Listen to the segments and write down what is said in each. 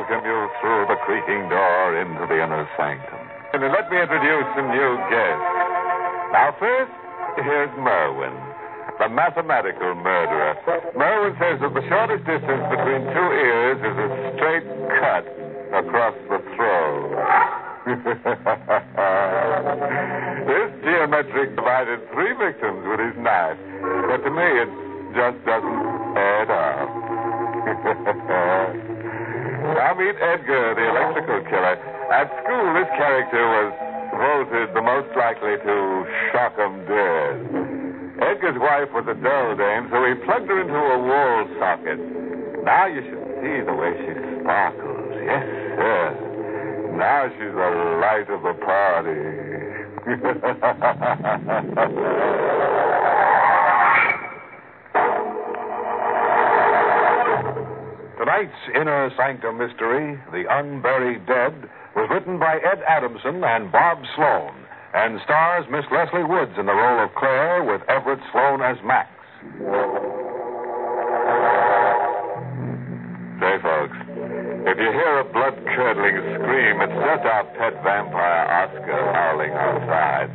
welcome you through the creaking door into the inner sanctum. And let me introduce some new guests. Now, first, here's Merwin, the mathematical murderer. Merwin says that the shortest distance between two ears is a straight cut across the throat. this geometric divided three victims with his knife, but to me it just doesn't Edgar, the electrical killer. At school, this character was voted the most likely to shock 'em dead. Edgar's wife was a dull dame, so he plugged her into a wall socket. Now you should see the way she sparkles. Yes, sir. Now she's the light of the party. Tonight's Inner Sanctum Mystery, The Unburied Dead, was written by Ed Adamson and Bob Sloane and stars Miss Leslie Woods in the role of Claire with Everett Sloane as Max. Say, folks, if you hear a blood curdling scream, it's just our pet vampire Oscar howling outside.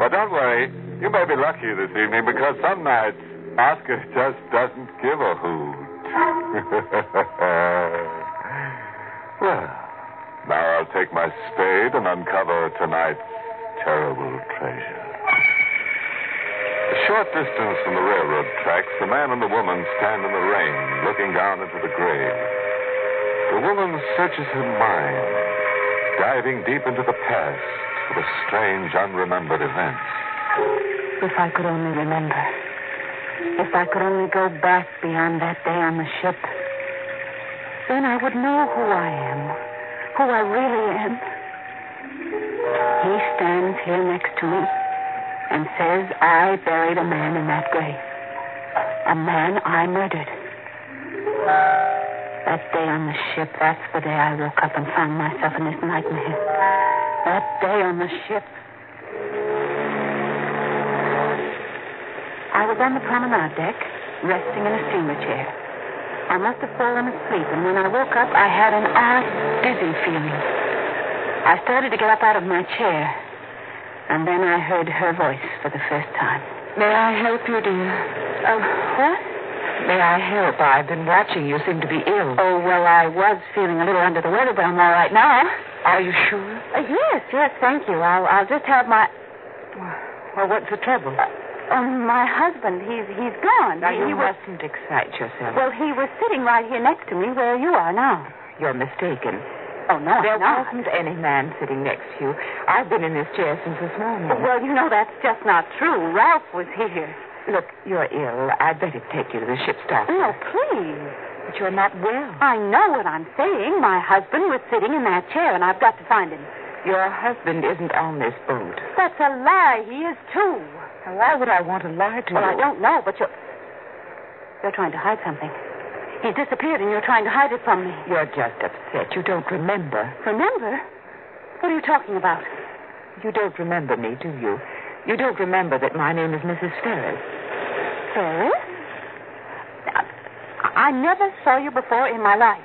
But don't worry, you may be lucky this evening because some nights Oscar just doesn't give a hoot. well, now I'll take my spade and uncover tonight's terrible treasure. A short distance from the railroad tracks, the man and the woman stand in the rain, looking down into the grave. The woman searches her mind, diving deep into the past for the strange, unremembered events. If I could only remember. If I could only go back beyond that day on the ship. Then I would know who I am, who I really am. He stands here next to me and says I buried a man in that grave. A man I murdered. That day on the ship, that's the day I woke up and found myself in this nightmare. That day on the ship. I was on the promenade deck, resting in a steamer chair. I must have fallen asleep, and when I woke up, I had an odd, dizzy feeling. I started to get up out of my chair, and then I heard her voice for the first time. May I help you, dear? Oh, what? May I help? I've been watching. You seem to be ill. Oh, well, I was feeling a little under the weather, but I'm all right now. Are you sure? Uh, yes, yes, thank you. I'll, I'll just have my. Well, what's the trouble? Oh, my husband, he's he's gone. Now, he, you he was, mustn't excite yourself. well, he was sitting right here next to me where you are now. You're mistaken. Oh, no, There not. wasn't any man sitting next to you. I've been in this chair since this morning. Well, you know, that's just not true. Ralph was here. Look, you're ill. I'd better take you to the ship's doctor. No, please. But you're not well. I know what I'm saying. My husband was sitting in that chair, and I've got to find him. Your husband isn't on this boat. That's a lie. He is, too. Now, why would I want to lie to Well, you? I don't know, but you're. You're trying to hide something. He's disappeared, and you're trying to hide it from me. You're just upset. You don't remember. Remember? What are you talking about? You don't remember me, do you? You don't remember that my name is Mrs. Ferris. Ferris? I, I never saw you before in my life.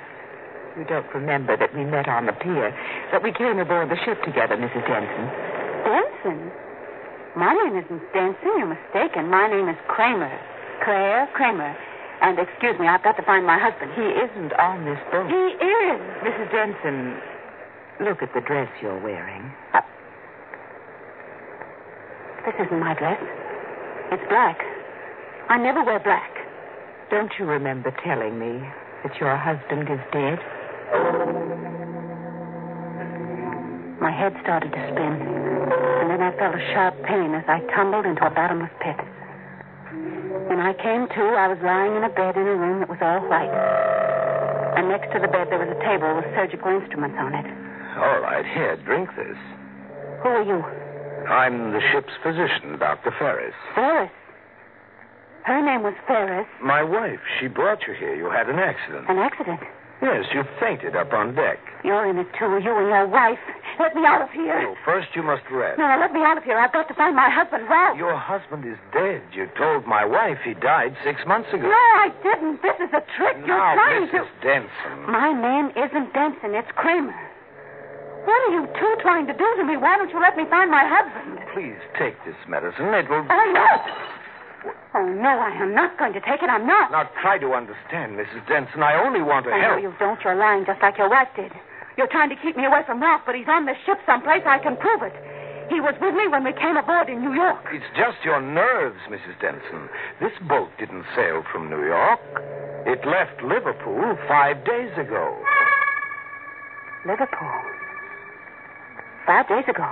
You don't remember that we met on the pier, that we came aboard the ship together, Mrs. Denson. Denson? My name isn't Denson. You're mistaken. My name is Kramer. Claire Kramer. And excuse me, I've got to find my husband. He isn't on this boat. He is. Mrs. Denson, look at the dress you're wearing. Uh, this isn't my dress. It's black. I never wear black. Don't you remember telling me that your husband is dead? My head started to spin, and then I felt a sharp pain as I tumbled into a bottomless pit. When I came to, I was lying in a bed in a room that was all white. And next to the bed, there was a table with surgical instruments on it. All right, here, drink this. Who are you? I'm the ship's physician, Dr. Ferris. Ferris. Her name was Ferris. My wife. She brought you here. You had an accident. An accident. Yes, you fainted up on deck. You're in it too, you and your wife. Let me out of here. No, first you must rest. No, no, let me out of here. I've got to find my husband, Ralph. Your husband is dead. You told my wife he died six months ago. No, I didn't. This is a trick. You're now, trying Mrs. to. Denson. My name isn't Denson. It's Kramer. What are you two trying to do to me? Why don't you let me find my husband? Please take this medicine. It will. Oh, no. Oh, no, I am not going to take it. I'm not. Now try to understand, Mrs. Denson. I only want to I help. know you don't. You're lying just like your wife did. You're trying to keep me away from Ralph, but he's on this ship someplace. I can prove it. He was with me when we came aboard in New York. It's just your nerves, Mrs. Denson. This boat didn't sail from New York. It left Liverpool five days ago. Liverpool. Five days ago.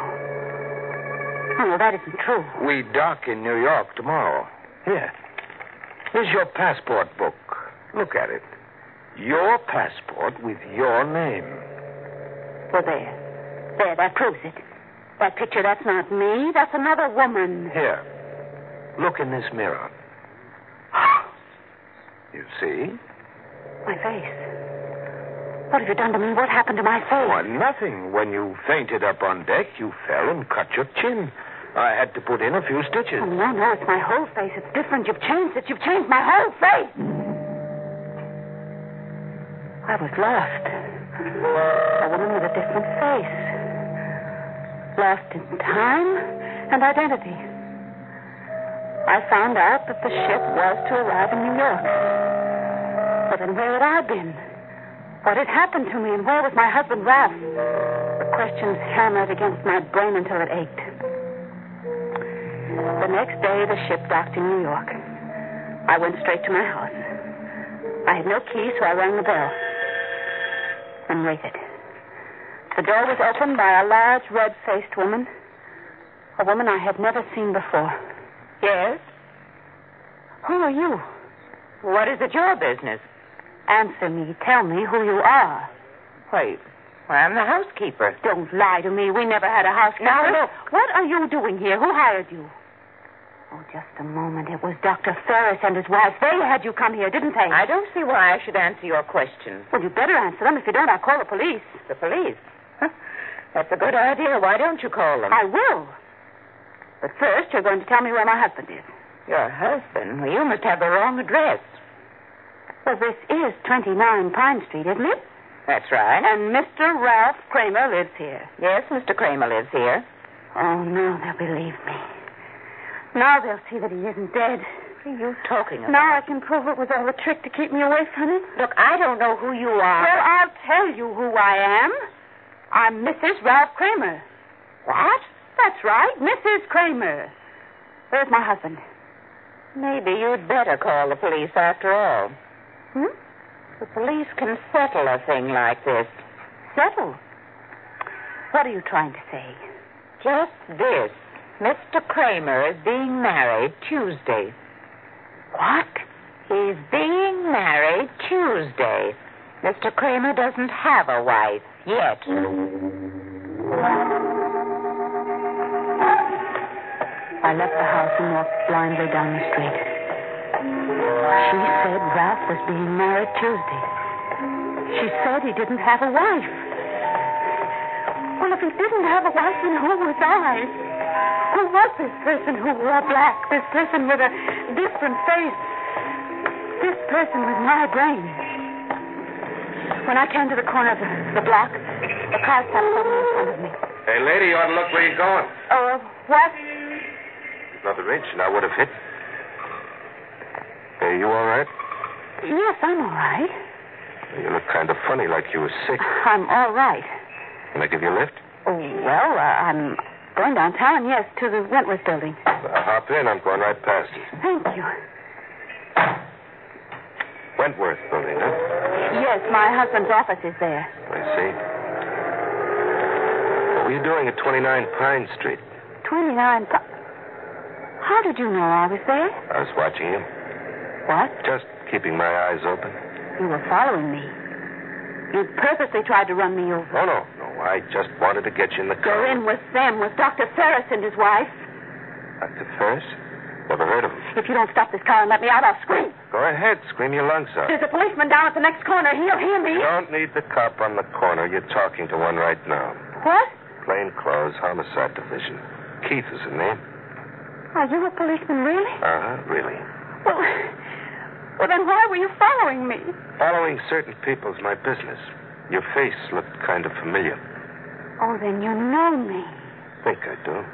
Oh, well, that isn't true. We dock in New York tomorrow. Here. Here's your passport book. Look at it. Your passport with your name. Well, there. There, that proves it. That picture, that's not me. That's another woman. Here. Look in this mirror. You see? My face. What have you done to me? What happened to my face? Why, nothing. When you fainted up on deck, you fell and cut your chin. I had to put in a few stitches. Oh, no, no, it's my whole face. It's different. You've changed it. You've changed my whole face. I was lost. A woman with a different face. Lost in time and identity. I found out that the ship was to arrive in New York. But then where had I been? What had happened to me, and where was my husband, Ralph? The questions hammered against my brain until it ached. The next day, the ship docked in New York. I went straight to my house. I had no key, so I rang the bell and waited. The door was opened by a large, red faced woman. A woman I had never seen before. Yes? Who are you? What is it your business? Answer me. Tell me who you are. Wait. Well, I'm the housekeeper. Don't lie to me. We never had a housekeeper. Now, look. What are you doing here? Who hired you? Oh, just a moment. It was Dr. Ferris and his wife. They had you come here, didn't they? I don't see why I should answer your questions. Well, you better answer them. If you don't, I'll call the police. The police? Huh. That's a good idea. Why don't you call them? I will. But first, you're going to tell me where my husband is. Your husband? Well, you must have the wrong address. Well, this is 29 Pine Street, isn't it? That's right. And Mr. Ralph Kramer lives here. Yes, Mr. Kramer lives here. Oh, no, they'll believe me. Now they'll see that he isn't dead. What are you talking about? Now I can prove it was all a trick to keep me away from him. Look, I don't know who you are. Well, I'll tell you who I am. I'm Mrs. Ralph Kramer. What? That's right, Mrs. Kramer. Where's my husband? Maybe you'd better call the police after all. Hmm? The police can settle a thing like this. Settle. What are you trying to say? Just this. Mr. Kramer is being married Tuesday. What? He's being married Tuesday. Mr. Kramer doesn't have a wife yet. I left the house and walked blindly down the street. She said Ralph was being married Tuesday. She said he didn't have a wife. Well, if he didn't have a wife, then who was I? Who was this person who wore black? This person with a different face? This person with my brain? When I came to the corner of the, the block, A car stopped suddenly in front of me. Hey, lady, you ought to look where you're going. Oh, what? Another inch and I would have hit. Hey, you all right? Yes, I'm all right. You look kind of funny, like you were sick. I'm all right. Can I give you a lift? Oh, well, uh, I'm going downtown, yes, to the Wentworth building. Uh, hop in. I'm going right past you. Thank you. Wentworth building, huh? Yes, my husband's office is there. I see. What were you doing at 29 Pine Street? 29. Pu- How did you know I was there? I was watching you. What? Just keeping my eyes open. You were following me. You purposely tried to run me over. Oh, no, no. I just wanted to get you in the car. You're in with them, with Dr. Ferris and his wife. Dr. Ferris? Never heard of him. If you don't stop this car and let me out, I'll scream. Go ahead. Scream your lungs out. There's a policeman down at the next corner. He'll hear me. You don't need the cop on the corner. You're talking to one right now. What? Plain clothes, homicide division. Keith is the name. Are you a policeman, really? Uh huh, really. Well, well, then why were you following me? Following certain people's my business. Your face looked kind of familiar. Oh, then you know me. Think I do.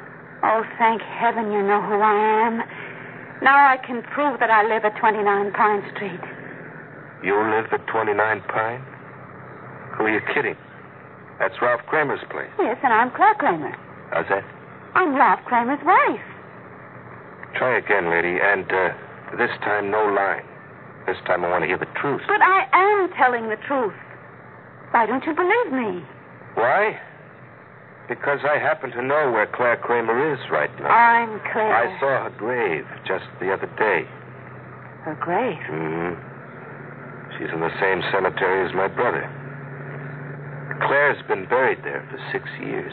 Oh, thank heaven you know who I am. Now I can prove that I live at 29 Pine Street. You live at 29 Pine? Who are you kidding? That's Ralph Kramer's place. Yes, and I'm Claire Kramer. How's that? I'm Ralph Kramer's wife. Try again, lady, and uh, this time no lying. This time I want to hear the truth. But I am telling the truth. Why don't you believe me? Why? Because I happen to know where Claire Kramer is right now. I'm Claire. I saw her grave just the other day. Her grave. hmm She's in the same cemetery as my brother. Claire's been buried there for six years.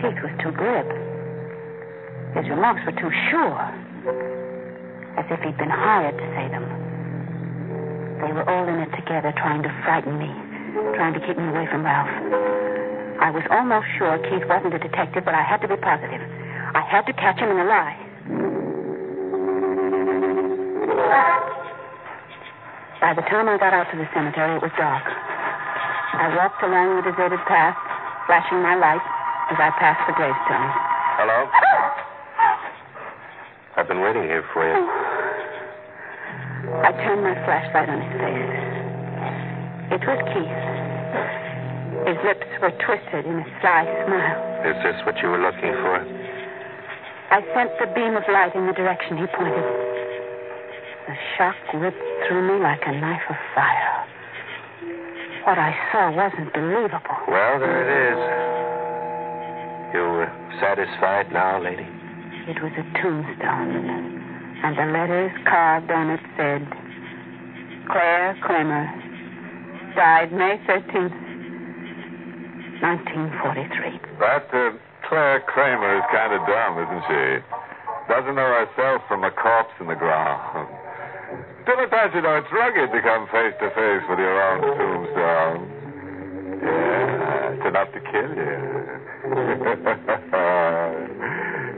Keith was too glib. His remarks were too sure. As if he'd been hired to say them. They were all in it together, trying to frighten me, trying to keep me away from Ralph. I was almost sure Keith wasn't a detective, but I had to be positive. I had to catch him in a lie. By the time I got out to the cemetery, it was dark. I walked along the deserted path, flashing my light as I passed the gravestone. Hello? I've been waiting here for you. I turned my flashlight on his face. It was Keith. His lips were twisted in a sly smile. Is this what you were looking for? I sent the beam of light in the direction he pointed. The shock ripped through me like a knife of fire. What I saw wasn't believable. Well, there it is. You were satisfied now, lady? It was a tombstone, and the letters carved on it said, Claire Kramer, died May 13th, 1943. That uh, Claire Kramer is kind of dumb, isn't she? Doesn't know herself from a corpse in the ground. Does, you know, it's rugged to come face to face with your own tombstone. Yeah, it's enough to kill you.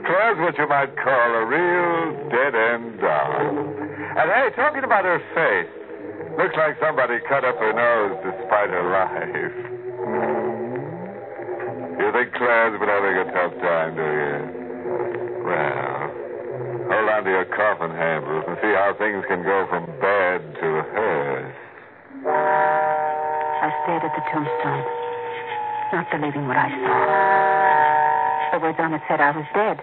Claire's what you might call a real dead-end dog. And hey, talking about her face, looks like somebody cut up her nose despite her life. You think Claire's been having a tough time, do you? Well, hold on to your coffin handles and see how things can go from bad to hearse. I stared at the tombstone, not believing what I saw. The words on it said I was dead,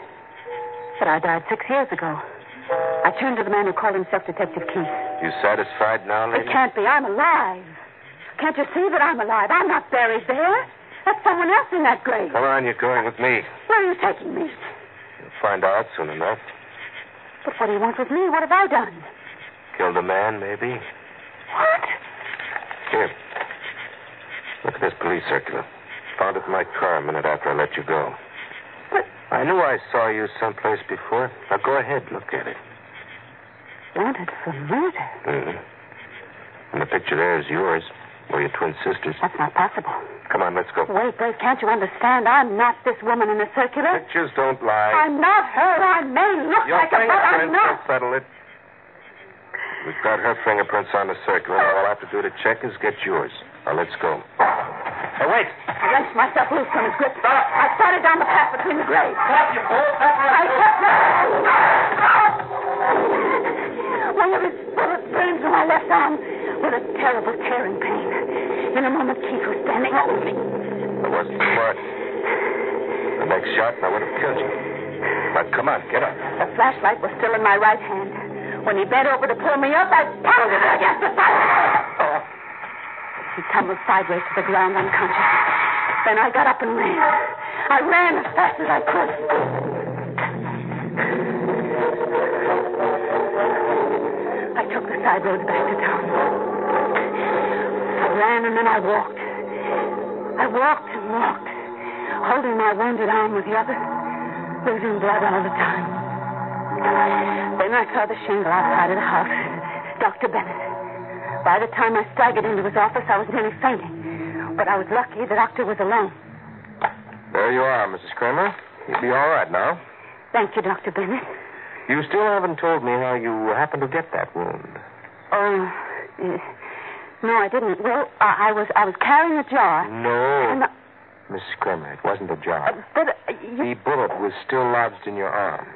that I died six years ago. I turned to the man who called himself Detective Keith. You satisfied now, lady? It can't be. I'm alive. Can't you see that I'm alive? I'm not buried there. That's someone else in that grave. Come on, you're going with me. Where are you taking me? You'll find out soon enough. But what do you want with me? What have I done? Killed a man, maybe? What? Here. Look at this police circular. Found it in my car a minute after I let you go. But I knew I saw you someplace before. Now go ahead, look at it. wanted for murder. Mm-hmm. And the picture there is yours, or your twin sisters. That's not possible. Come on, let's go. Wait, wait, can't you understand? I'm not this woman in the circular. Pictures don't lie. I'm not her. I may look Your like her, but I'm fingerprints will settle it. We've got her fingerprints on the circular. All I'll have to do to check is get yours. Now, let's go. Hey, wait. I wrenched myself loose from his grip. Stop. I started down the path between the graves. Stop, you fool. I kept One of his bullets burned through my left arm with a terrible tearing pain. In a moment, Keith was standing over me. I wasn't smart. The next shot, I would have killed you. But come on, get up. The flashlight was still in my right hand. When he bent over to pull me up, I pounded it against the side. Oh. He tumbled sideways to the ground unconscious. Then I got up and ran. I ran as fast as I could. I took the side roads back to town. I ran and then I walked. I walked and walked, holding my wounded arm with the other, losing blood all the time. Then I saw the shingle outside of the house. Dr. Bennett. By the time I staggered into his office, I was nearly fainting. But I was lucky the doctor was alone. There you are, Mrs. Kramer. You'll be all right now. Thank you, Dr. Bennett. You still haven't told me how you happened to get that wound. Oh, no, I didn't. Well, I, I was I was carrying a jar. No. The, Mrs. Kramer, it wasn't a jar. uh, but uh, you, The bullet was still lodged in your arm.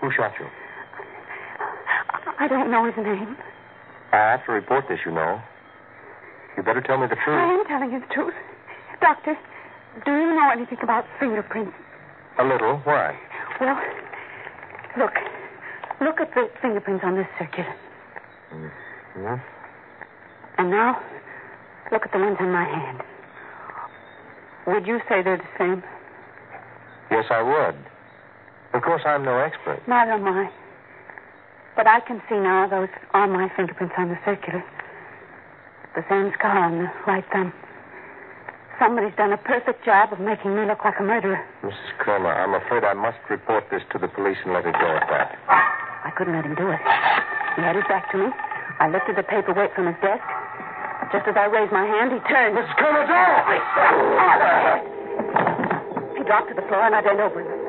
Who shot you? I don't know his name. I have to report this, you know. You better tell me the truth. I am telling you the truth. Doctor, do you know anything about fingerprints? A little. Why? Well, look. Look at the fingerprints on this circular. Hmm? And now, look at the ones on my hand. Would you say they're the same? Yes, I would. Of course, I'm no expert. Neither am I. But I can see now those are my fingerprints on the circular. The same scar on the right thumb. Somebody's done a perfect job of making me look like a murderer. Mrs. Kramer, I'm afraid I must report this to the police and let it go at that. I couldn't let him do it. He had his back to me. I lifted the paperweight from his desk. Just as I raised my hand, he turned. Mrs. Kramer, don't! He dropped to the floor, and I bent over him.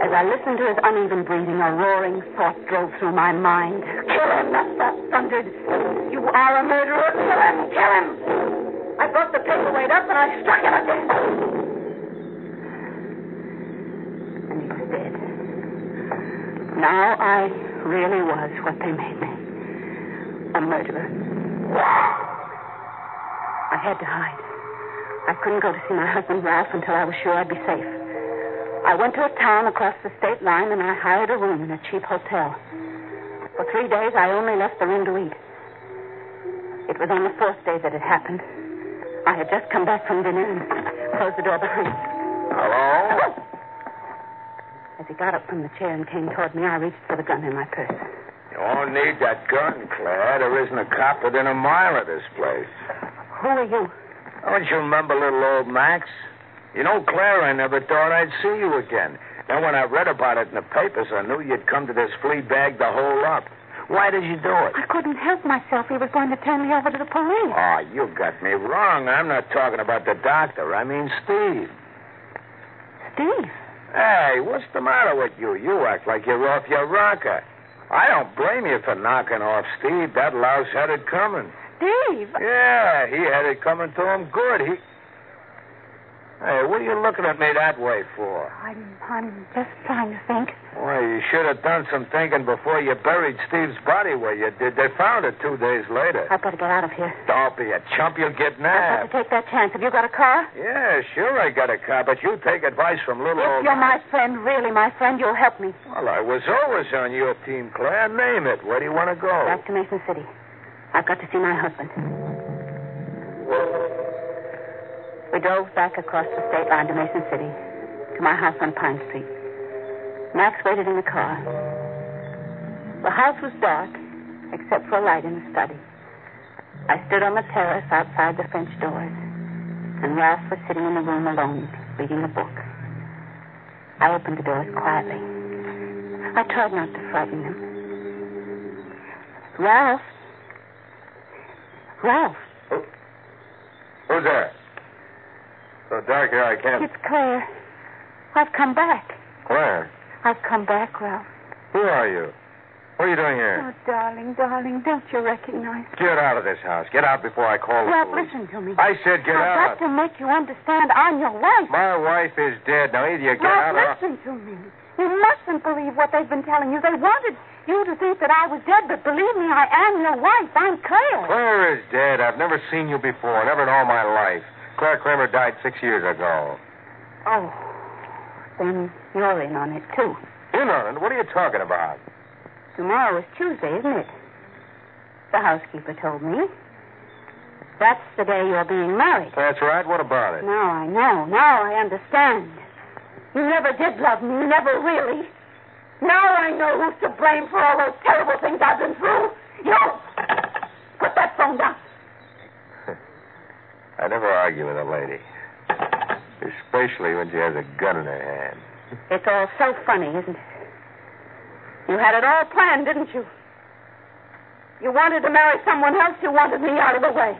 As I listened to his uneven breathing, a roaring thought drove through my mind. Kill him, that thought thundered. You are a murderer. Kill him, kill him. I brought the paperweight up, and I struck him again. And he was dead. Now I really was what they made me. A murderer. I had to hide. I couldn't go to see my husband Ralph until I was sure I'd be safe. I went to a town across the state line and I hired a room in a cheap hotel. For three days, I only left the room to eat. It was on the fourth day that it happened. I had just come back from dinner and closed the door behind me. Hello? As he got up from the chair and came toward me, I reached for the gun in my purse. You won't need that gun, Claire. There isn't a cop within a mile of this place. Who are you? Don't you remember little old Max? You know, Claire, I never thought I'd see you again. Then when I read about it in the papers, I knew you'd come to this flea bag to hole up. Why did you do it? I couldn't help myself. He was going to turn me over to the police. Oh, you got me wrong. I'm not talking about the doctor. I mean Steve. Steve. Hey, what's the matter with you? You act like you're off your rocker. I don't blame you for knocking off Steve. That louse had it coming. Steve. Yeah, he had it coming to him good. He. Hey, what are you looking at me that way for? I'm, I'm just trying to think. Why, you should have done some thinking before you buried Steve's body where you did. They found it two days later. I've got to get out of here. Don't be a chump. You'll get nabbed. I've got to take that chance. Have you got a car? Yeah, sure, I got a car, but you take advice from little old If old. you're my friend, really my friend, you'll help me. Well, I was always on your team, Claire. Name it. Where do you want to go? Back to Mason City. I've got to see my husband. We drove back across the state line to Mason City, to my house on Pine Street. Max waited in the car. The house was dark, except for a light in the study. I stood on the terrace outside the French doors, and Ralph was sitting in the room alone, reading a book. I opened the doors quietly. I tried not to frighten him. Ralph. Ralph, Who's there? So dark here, I can't. it's Claire. I've come back. Claire, I've come back, Ralph. who are you? What are you doing here? Oh, darling, darling, don't you recognize? Me? Get out of this house. Get out before I call the Ralph, police. listen to me. I said get out. I've out. got to make you understand I'm your wife. My wife is dead. Now either you get Ralph, out or... listen to me. You mustn't believe what they've been telling you. They wanted you to think that I was dead, but believe me, I am your wife. I'm Claire. Claire is dead. I've never seen you before, never in all my life. Claire Kramer died six years ago. Oh, then you're in on it, too. In on it? What are you talking about? Tomorrow is Tuesday, isn't it? The housekeeper told me. That's the day you're being married. That's right. What about it? Now I know. Now I understand. You never did love me. Never really. Now I know who's to blame for all those terrible things I've been through. You! Put that phone down. I never argue with a lady. Especially when she has a gun in her hand. It's all so funny, isn't it? You had it all planned, didn't you? You wanted to marry someone else. You wanted me out of the way.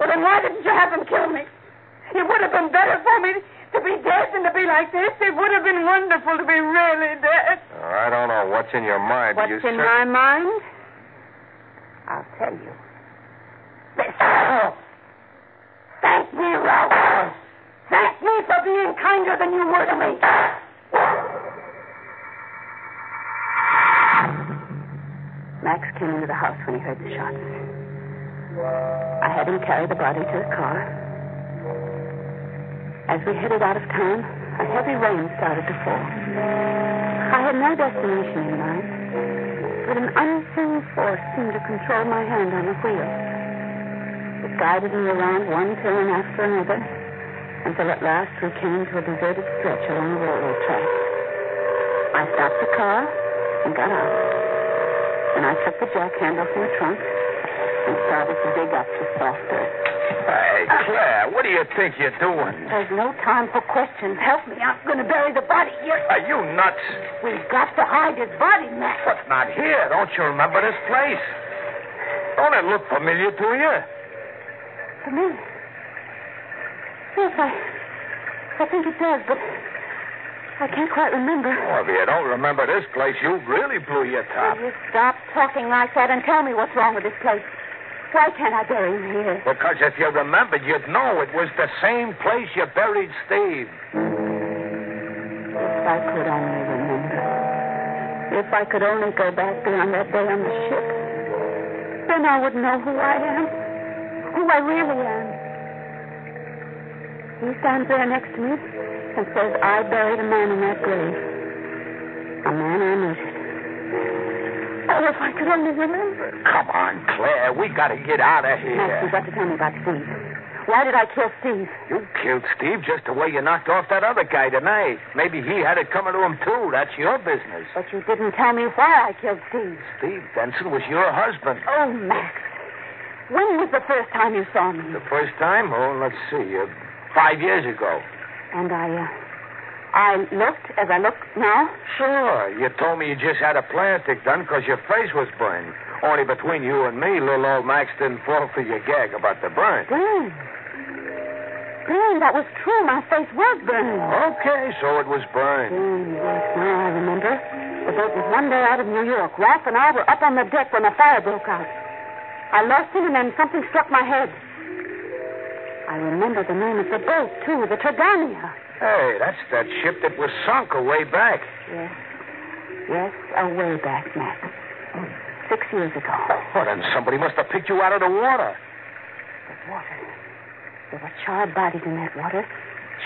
Well, then why didn't you have them kill me? It would have been better for me to be dead and to be like this. It would have been wonderful to be really dead. Oh, I don't know what's in your mind. What's you in my mind? I'll tell you. Listen. Thank me, Ralph. Thank me for being kinder than you were to me. Max came into the house when he heard the shots. I had him carry the body to the car. As we headed out of town, a heavy rain started to fall. I had no destination in mind, but an unseen force seemed to control my hand on the wheel. It guided me around one turn after another until at last we came to a deserted stretch along the railroad track. I stopped the car and got out. Then I took the jack handle from the trunk and started to dig up the soft earth. Hey, Claire, what do you think you're doing? There's no time for questions. Help me. I'm going to bury the body here. Are you nuts? We've got to hide his body, Max. But not here. Don't you remember this place? Don't it look familiar to you? For me? Yes, I, I think it does, but I can't quite remember. Well, if you don't remember this place, you really blew your top. Will you stop talking like that and tell me what's wrong with this place? Why can't I bury him here? Because if you remembered, you'd know it was the same place you buried Steve. If I could only remember. If I could only go back beyond that day on the ship. Then I would know who I am. Who I really am. He stands there next to me and says I buried a man in that grave. A man I murdered. Oh, if I could only remember. Come on, Claire. We gotta get out of here. Max, you've got to tell me about Steve. Why did I kill Steve? You killed Steve just the way you knocked off that other guy tonight. Maybe he had it coming to him, too. That's your business. But you didn't tell me why I killed Steve. Steve Denson was your husband. Oh, Max. When was the first time you saw me? The first time? Oh, let's see. Uh, five years ago. And I, uh, I looked as I look now. Sure. You told me you just had a plastic done because your face was burned. Only between you and me, little old Max didn't fall for your gag about the burn. Burned. Burned. That was true. My face was burned. Okay, so it was burned. Burned, yes. Now I remember. The boat was one day out of New York. Ralph and I were up on the deck when the fire broke out. I lost him, and then something struck my head. I remember the name of the boat, too, the Tregania. Hey, that's that ship that was sunk away back. Yes. Yes, away back, Max. Six years ago. Well, then somebody must have picked you out of the water. The water. There were charred bodies in that water.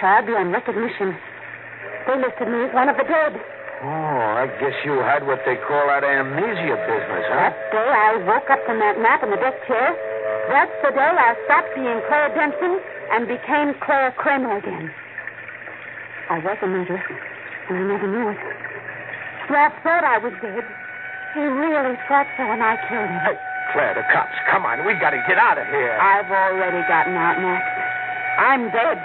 Charred beyond recognition. They listed me as one of the dead. Oh, I guess you had what they call that amnesia business, huh? That day I woke up from that nap in the deck chair. That's the day I stopped being Claire Denson and became Claire Kramer again. I was a murderer, and I never knew it. Ralph thought I was dead. He really thought so when I killed him. Hey, Claire, the cops. Come on, We've got to get out of here. I've already gotten out, Max. I'm dead.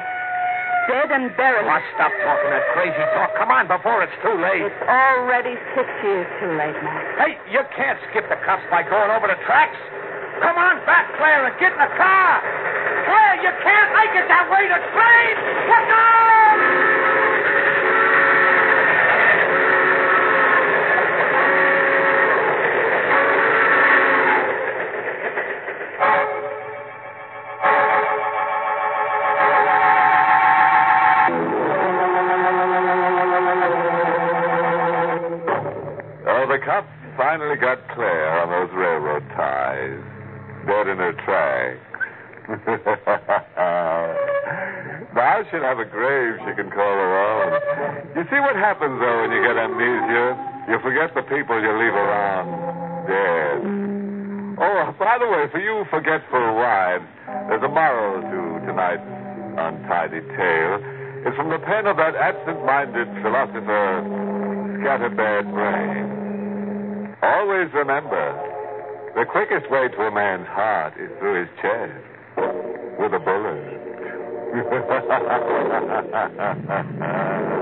Dead and buried. Oh, stop talking that crazy talk. Come on, before it's too late. It's already six years too late, Max. Hey, you can't skip the cops by going over the tracks. Come on back, Claire, and get in the car. Claire, you can't make it that way. The train. Look out! See what happens, though, when you get amnesia? You forget the people you leave around dead. Oh, by the way, for you forgetful wives, there's a moral to tonight's untidy tale. It's from the pen of that absent-minded philosopher, Scatterbird Brain. Always remember, the quickest way to a man's heart is through his chest with a bullet.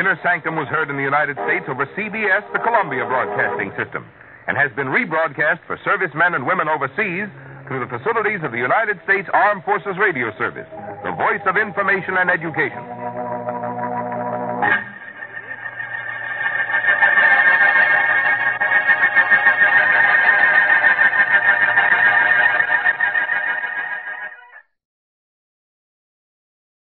Inner Sanctum was heard in the United States over CBS, the Columbia Broadcasting System, and has been rebroadcast for servicemen and women overseas through the facilities of the United States Armed Forces Radio Service, the voice of information and education.